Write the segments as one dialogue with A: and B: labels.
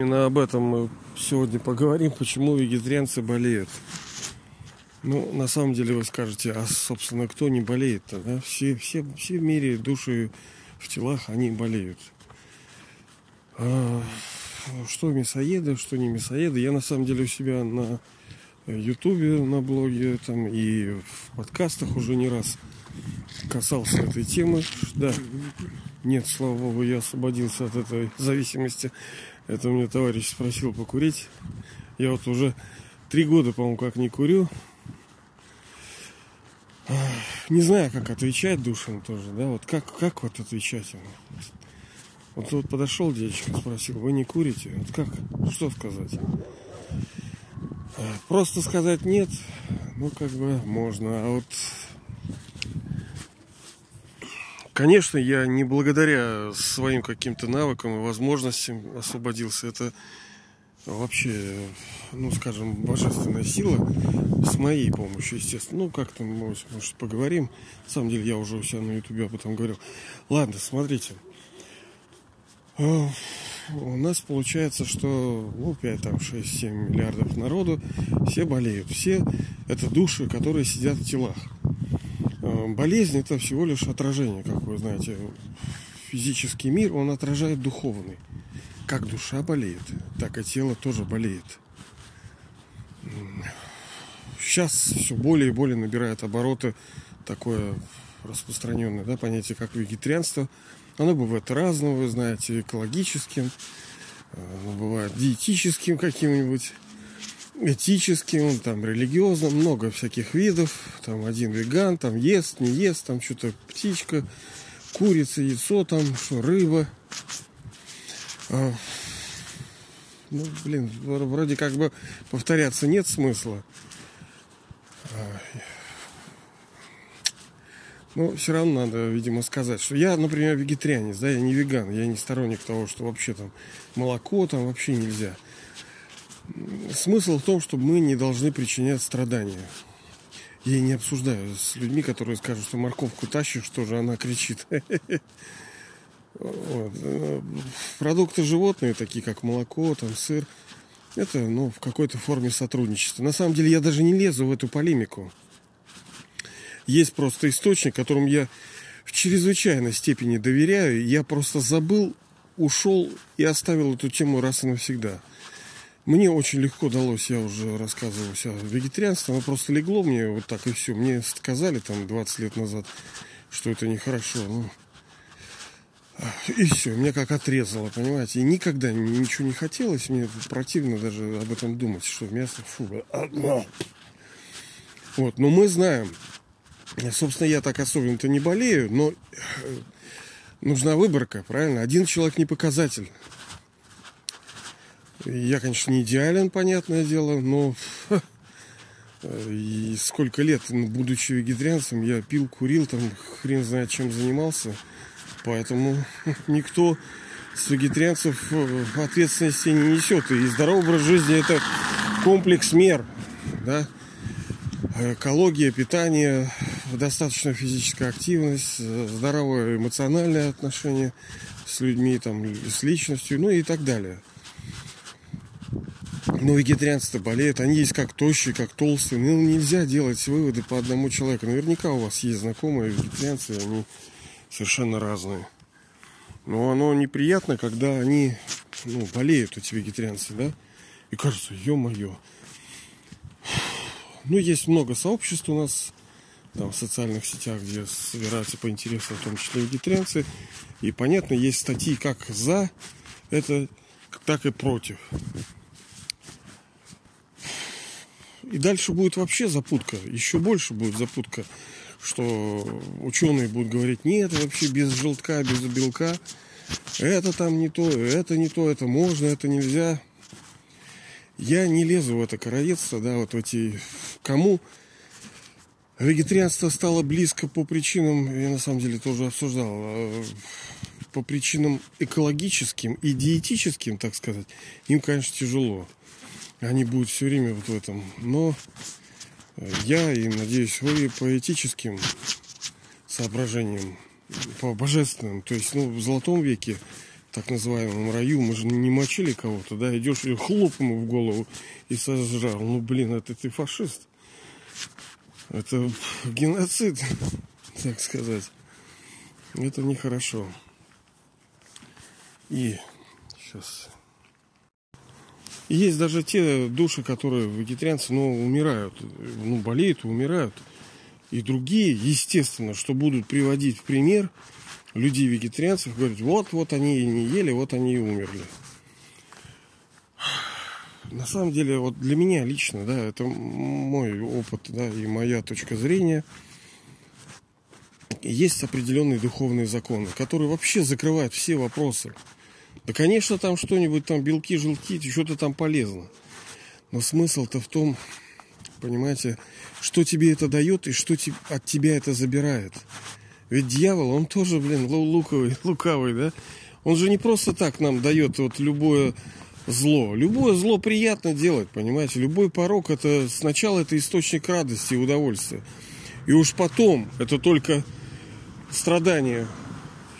A: Именно об этом мы сегодня поговорим, почему вегетарианцы болеют. Ну, на самом деле вы скажете, а, собственно, кто не болеет-то, да? Все, все, все в мире души в телах, они болеют. А, что мясоеды, что не мясоеды. Я, на самом деле, у себя на ютубе, на блоге, там, и в подкастах уже не раз касался этой темы. Да, нет, слава богу, я освободился от этой зависимости. Это мне товарищ спросил покурить. Я вот уже три года, по-моему, как не курю. Не знаю, как отвечать душам тоже, да, вот как, как вот отвечать ему. Вот, вот подошел дядечка, спросил, вы не курите? Вот как, что сказать? Просто сказать нет, ну, как бы можно, а вот Конечно, я не благодаря своим каким-то навыкам и возможностям освободился. Это вообще, ну, скажем, божественная сила с моей помощью, естественно. Ну, как-то, может, может, поговорим. На самом деле, я уже у себя на ютубе об этом говорил. Ладно, смотрите. А, у нас получается, что ну, 5, там, 6, 7 миллиардов народу, все болеют. Все это души, которые сидят в телах. Э, болезнь это всего лишь отражение, как вы знаете. Физический мир, он отражает духовный. Как душа болеет, так и тело тоже болеет. Сейчас все более и более набирает обороты такое распространенное да, понятие, как вегетарианство. Оно бывает разным, вы знаете, экологическим, э, оно бывает диетическим каким-нибудь этическим, там, религиозным, много всяких видов. Там один веган, там ест, не ест, там что-то птичка, курица, яйцо, там, что, рыба. А, ну, блин, вроде как бы повторяться нет смысла. А, но все равно надо, видимо, сказать, что я, например, вегетарианец, да, я не веган, я не сторонник того, что вообще там молоко там вообще нельзя. Смысл в том, что мы не должны причинять страдания. Я не обсуждаю с людьми, которые скажут, что морковку тащишь, что же она кричит. Вот. Продукты животные, такие как молоко, там, сыр, это ну, в какой-то форме сотрудничества. На самом деле я даже не лезу в эту полемику. Есть просто источник, которому я в чрезвычайной степени доверяю. Я просто забыл, ушел и оставил эту тему раз и навсегда. Мне очень легко далось, я уже рассказывал себя вегетарианство, оно просто легло мне вот так и все. Мне сказали там 20 лет назад, что это нехорошо. Ну, и все, меня как отрезало, понимаете. И никогда ничего не хотелось, мне противно даже об этом думать, что мясо, фу. Вот, но мы знаем, собственно, я так особенно-то не болею, но э, нужна выборка, правильно? Один человек не показатель. Я, конечно, не идеален, понятное дело, но и сколько лет, ну, будучи вегетарианцем, я пил, курил, там хрен знает чем занимался. Поэтому никто с вегетарианцев э, ответственности не несет. И здоровый образ жизни это комплекс мер. Да? Экология, питание, достаточная физическая активность, здоровое эмоциональное отношение с людьми, там, с личностью, ну и так далее. Ну, вегетарианцы-то болеют, они есть как тощие, как толстые. Ну, нельзя делать выводы по одному человеку. Наверняка у вас есть знакомые вегетарианцы, они совершенно разные. Но оно неприятно, когда они ну, болеют, эти вегетарианцы, да? И кажется, ё-моё. Ну, есть много сообществ у нас там, в социальных сетях, где собираются по интересам, в том числе вегетарианцы. И понятно, есть статьи как за это, так и против. И дальше будет вообще запутка, еще больше будет запутка, что ученые будут говорить, нет, вообще без желтка, без белка, это там не то, это не то, это можно, это нельзя. Я не лезу в это королевство, да, вот в эти... Кому вегетарианство стало близко по причинам, я на самом деле тоже обсуждал, а, по причинам экологическим и диетическим, так сказать, им, конечно, тяжело они будут все время вот в этом. Но э, я и, надеюсь, вы по этическим соображениям, по божественным, то есть, ну, в золотом веке так называемом раю, мы же не мочили кого-то, да, идешь и хлоп ему в голову и сожрал. Ну, блин, это ты фашист. Это геноцид, так сказать. Это нехорошо. И сейчас есть даже те души, которые вегетарианцы, но умирают, ну, болеют и умирают. И другие, естественно, что будут приводить в пример людей вегетарианцев, говорят, вот, вот они и не ели, вот они и умерли. На самом деле, вот для меня лично, да, это мой опыт, да, и моя точка зрения. Есть определенные духовные законы, которые вообще закрывают все вопросы да, конечно, там что-нибудь, там белки, желки, что-то там полезно. Но смысл-то в том, понимаете, что тебе это дает и что от тебя это забирает. Ведь дьявол, он тоже, блин, луковый, лукавый, да? Он же не просто так нам дает вот любое зло. Любое зло приятно делать, понимаете? Любой порог это сначала это источник радости и удовольствия. И уж потом это только страдания.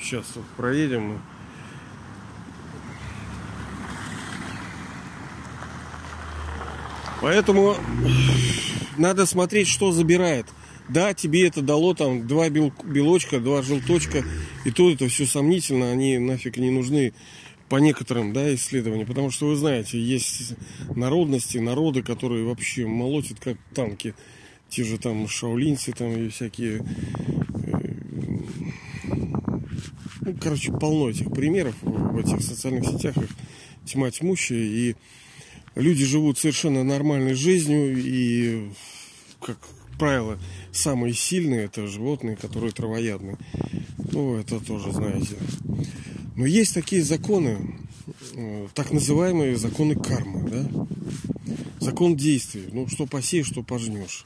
A: Сейчас вот проедем. Поэтому надо смотреть, что забирает. Да, тебе это дало там два белочка, два желточка, и то это все сомнительно, они нафиг не нужны по некоторым да, исследованиям, потому что вы знаете, есть народности, народы, которые вообще молотят как танки. Те же там шаулинцы там и всякие... Э, ну, короче, полно этих примеров в этих социальных сетях, их тьма тьмущая, и люди живут совершенно нормальной жизнью и, как правило, самые сильные это животные, которые травоядные. Ну, это тоже знаете. Но есть такие законы, э, так называемые законы кармы, да? Закон действий. Ну, что посеешь, что пожнешь.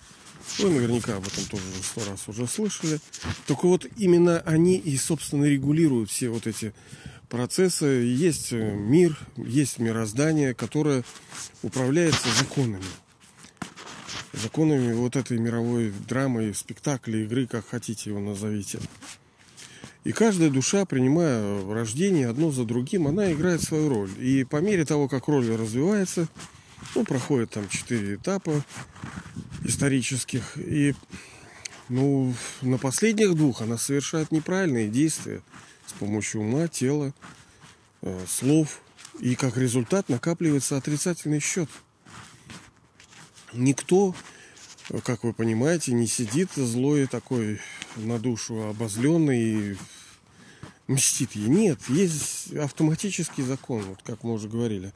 A: Вы наверняка об этом тоже сто раз уже слышали. Только вот именно они и, собственно, регулируют все вот эти процессы. Есть э, мир, есть мироздание, которое управляется законами. Законами вот этой мировой драмы, спектакля, игры, как хотите его назовите. И каждая душа, принимая рождение одно за другим, она играет свою роль. И по мере того, как роль развивается, ну, проходит там четыре этапа исторических. И ну, на последних двух она совершает неправильные действия с помощью ума, тела, э, слов. И как результат накапливается отрицательный счет. Никто, как вы понимаете, не сидит злой такой на душу обозленный и мстит ей. Нет, есть автоматический закон, вот как мы уже говорили.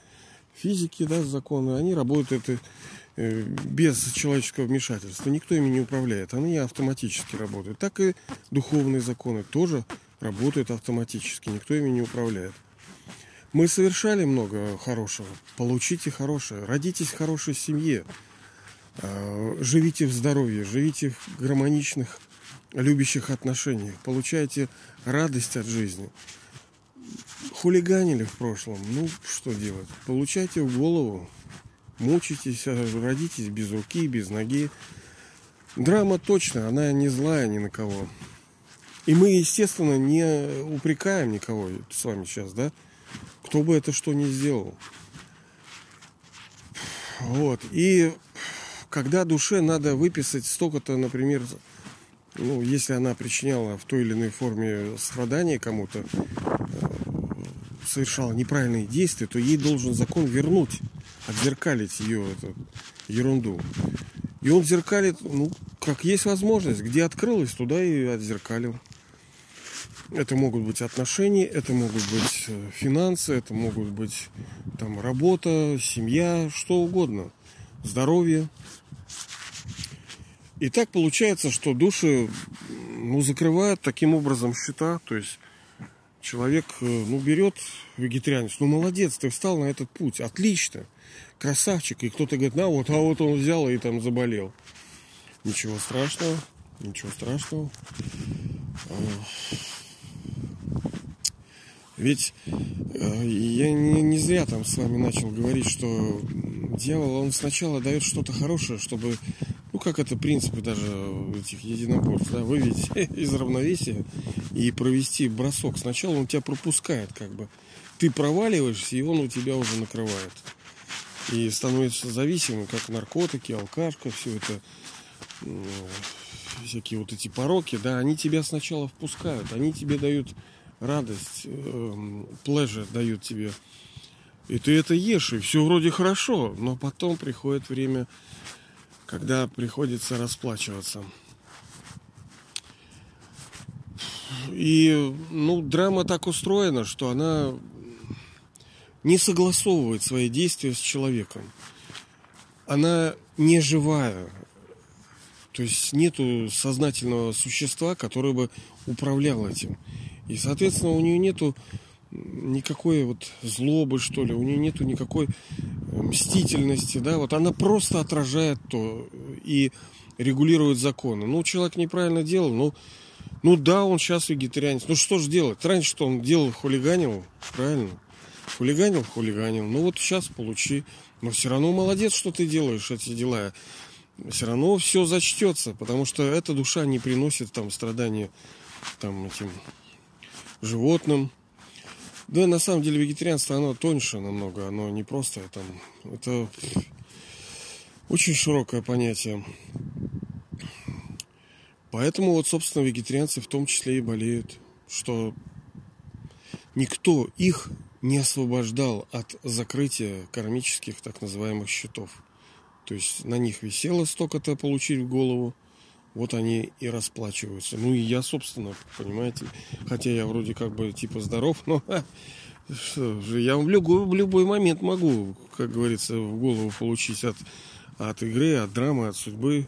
A: Физики, да, законы, они работают э, без человеческого вмешательства. Никто ими не управляет. Они автоматически работают. Так и духовные законы тоже работают автоматически, никто ими не управляет. Мы совершали много хорошего. Получите хорошее. Родитесь в хорошей семье. А, живите в здоровье, живите в гармоничных, любящих отношениях. Получайте радость от жизни. Хулиганили в прошлом. Ну, что делать? Получайте в голову. Мучитесь, а родитесь без руки, без ноги. Драма точно, она не злая ни на кого. И мы, естественно, не упрекаем никого с вами сейчас, да? Кто бы это что ни сделал. Вот. И когда душе надо выписать столько-то, например, ну, если она причиняла в той или иной форме страдания кому-то, э, совершала неправильные действия, то ей должен закон вернуть, отзеркалить ее эту ерунду. И он зеркалит, ну, как есть возможность. Где открылось, туда и отзеркалил. Это могут быть отношения, это могут быть э, финансы, это могут быть там работа, семья, что угодно, здоровье. И так получается, что души ну, закрывают таким образом счета, то есть человек э, ну, берет вегетарианец, ну молодец, ты встал на этот путь, отлично, красавчик, и кто-то говорит, на вот, а вот он взял и там заболел. Ничего страшного, ничего страшного. Ведь э, я не, не зря там с вами начал говорить, что дьявол, он сначала дает что-то хорошее, чтобы ну, как это принципы даже этих единоборств, да, вывести из равновесия и провести бросок. Сначала он тебя пропускает, как бы. Ты проваливаешься, и он у тебя уже накрывает. И становится зависимым, как наркотики, алкашка, все это, всякие вот эти пороки, да, они тебя сначала впускают, они тебе дают радость, pleasure дают тебе. И ты это ешь, и все вроде хорошо, но потом приходит время когда приходится расплачиваться. И, ну, драма так устроена, что она не согласовывает свои действия с человеком. Она не живая. То есть нету сознательного существа, которое бы управляло этим. И, соответственно, у нее нету никакой вот злобы, что ли, у нее нету никакой мстительности, да, вот она просто отражает то и регулирует законы. Ну, человек неправильно делал, ну, ну да, он сейчас вегетарианец. Ну что ж делать? Раньше что он делал, хулиганил, правильно? Хулиганил, хулиганил. Ну вот сейчас получи. Но все равно молодец, что ты делаешь эти дела. Все равно все зачтется, потому что эта душа не приносит там страдания там этим животным, да, на самом деле вегетарианство, оно тоньше намного, оно не просто там, это очень широкое понятие. Поэтому вот, собственно, вегетарианцы в том числе и болеют, что никто их не освобождал от закрытия кармических так называемых счетов. То есть на них висело столько-то получить в голову, вот они и расплачиваются. Ну и я, собственно, понимаете, хотя я вроде как бы типа здоров, но что же, я в любой, в любой момент могу, как говорится, в голову получить от, от игры, от драмы, от судьбы.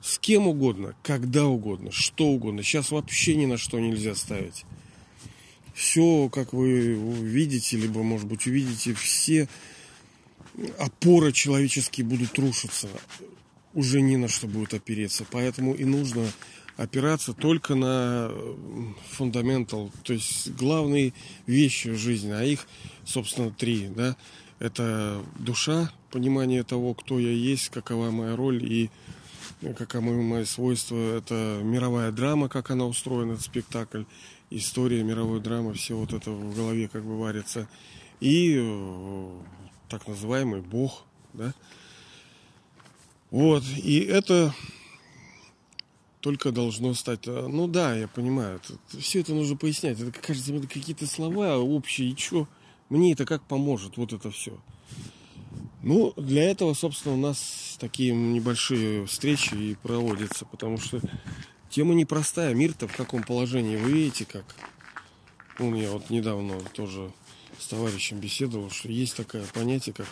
A: С кем угодно, когда угодно, что угодно. Сейчас вообще ни на что нельзя ставить. Все, как вы видите, либо, может быть, увидите, все опоры человеческие будут рушиться уже не на что будет опереться. Поэтому и нужно опираться только на фундаментал, то есть главные вещи в жизни, а их, собственно, три, да, это душа, понимание того, кто я есть, какова моя роль и каковы мои свойства, это мировая драма, как она устроена, этот спектакль, история мировой драмы, все вот это в голове как бы варится, и э, так называемый Бог, да, вот, и это только должно стать... Э, ну да, я понимаю, это, все это нужно пояснять. Это, кажется, это какие-то слова общие, и что? Мне это как поможет, вот это все. Ну, для этого, собственно, у нас такие небольшие встречи и проводятся, потому что тема непростая. Мир-то в каком положении, вы видите, как... Ну, я вот недавно тоже с товарищем беседовал, что есть такое понятие, как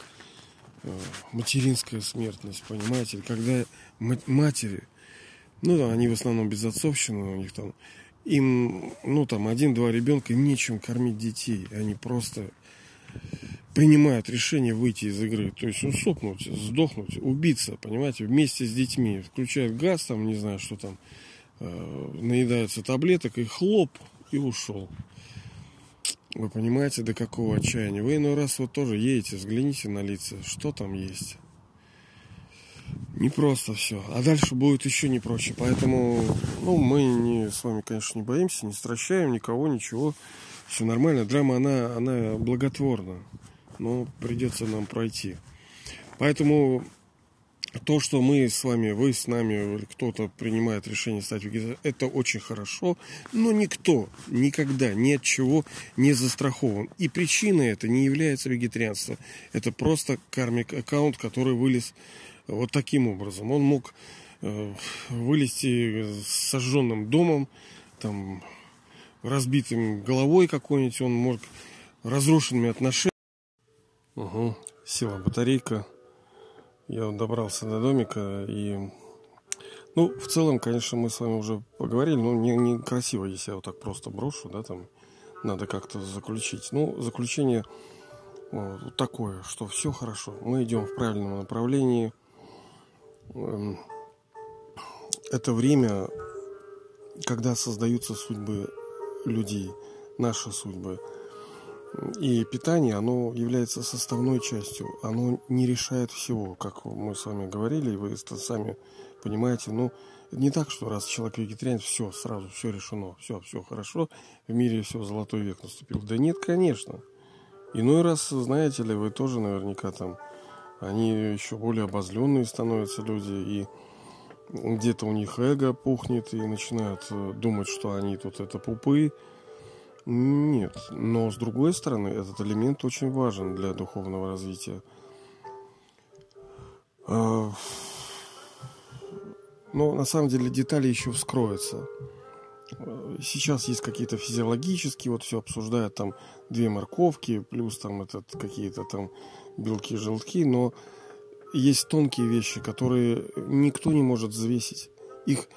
A: материнская смертность, понимаете? Когда матери, ну, они в основном безотцовщина, у них там, им, ну, там, один-два ребенка, нечем кормить детей. Они просто принимают решение выйти из игры. То есть усопнуть, сдохнуть, убиться, понимаете, вместе с детьми. Включают газ, там, не знаю, что там, э, наедаются таблеток, и хлоп, и ушел. Вы понимаете, до какого отчаяния? Вы иной раз вот тоже едете, взгляните на лица, что там есть. Не просто все. А дальше будет еще не проще. Поэтому ну, мы не, с вами, конечно, не боимся, не стращаем никого, ничего. Все нормально. Драма, она, она благотворна. Но придется нам пройти. Поэтому то, что мы с вами, вы с нами, кто-то принимает решение стать вегетарианцем, это очень хорошо, но никто никогда ни от чего не застрахован. И причиной это не является вегетарианство. Это просто кармик аккаунт, который вылез вот таким образом. Он мог э, вылезти с сожженным домом, там, разбитым головой какой-нибудь, он мог разрушенными отношениями. Угу. Села батарейка. Я добрался до домика и... Ну, в целом, конечно, мы с вами уже поговорили, но не, не красиво, если я вот так просто брошу, да, там надо как-то заключить. Ну, заключение вот такое, что все хорошо, мы идем в правильном направлении. Эм, это время, когда создаются судьбы людей, наши судьбы. И питание, оно является составной частью. Оно не решает всего, как мы с вами говорили, и вы сами понимаете. Но не так, что раз человек вегетарианец, все, сразу все решено, все, все хорошо, в мире все, золотой век наступил. Да нет, конечно. Иной раз, знаете ли, вы тоже наверняка там, они еще более обозленные становятся люди, и где-то у них эго пухнет, и начинают э, думать, что они тут это пупы, нет, но с другой стороны, этот элемент очень важен для духовного развития. А, но на самом деле детали еще вскроются. Сейчас есть какие-то физиологические, вот все обсуждают, там две морковки, плюс там этот какие-то там белки, желтки, но есть тонкие вещи, которые никто не может взвесить. Их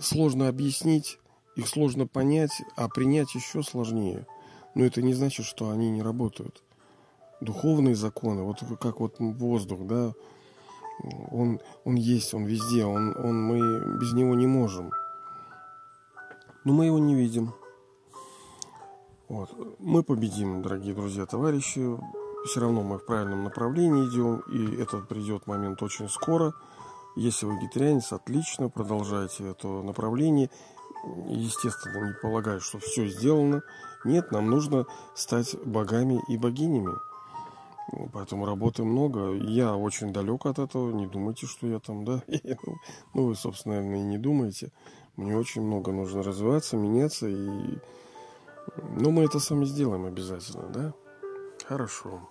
A: сложно объяснить, их сложно понять, а принять еще сложнее. Но это не значит, что они не работают. Духовные законы, вот как вот воздух, да, он, он есть, он везде, он, он, мы без него не можем. Но мы его не видим. Вот. Мы победим, дорогие друзья, товарищи. Все равно мы в правильном направлении идем, и этот придет момент очень скоро. Если вы вегетарианец, отлично, продолжайте это направление естественно, не полагаю, что все сделано. Нет, нам нужно стать богами и богинями. Поэтому работы много. Я очень далек от этого. Не думайте, что я там, да. Ну, вы, собственно, наверное, и не думаете. Мне очень много нужно развиваться, меняться. И... Ну, мы это сами сделаем обязательно, да? Хорошо.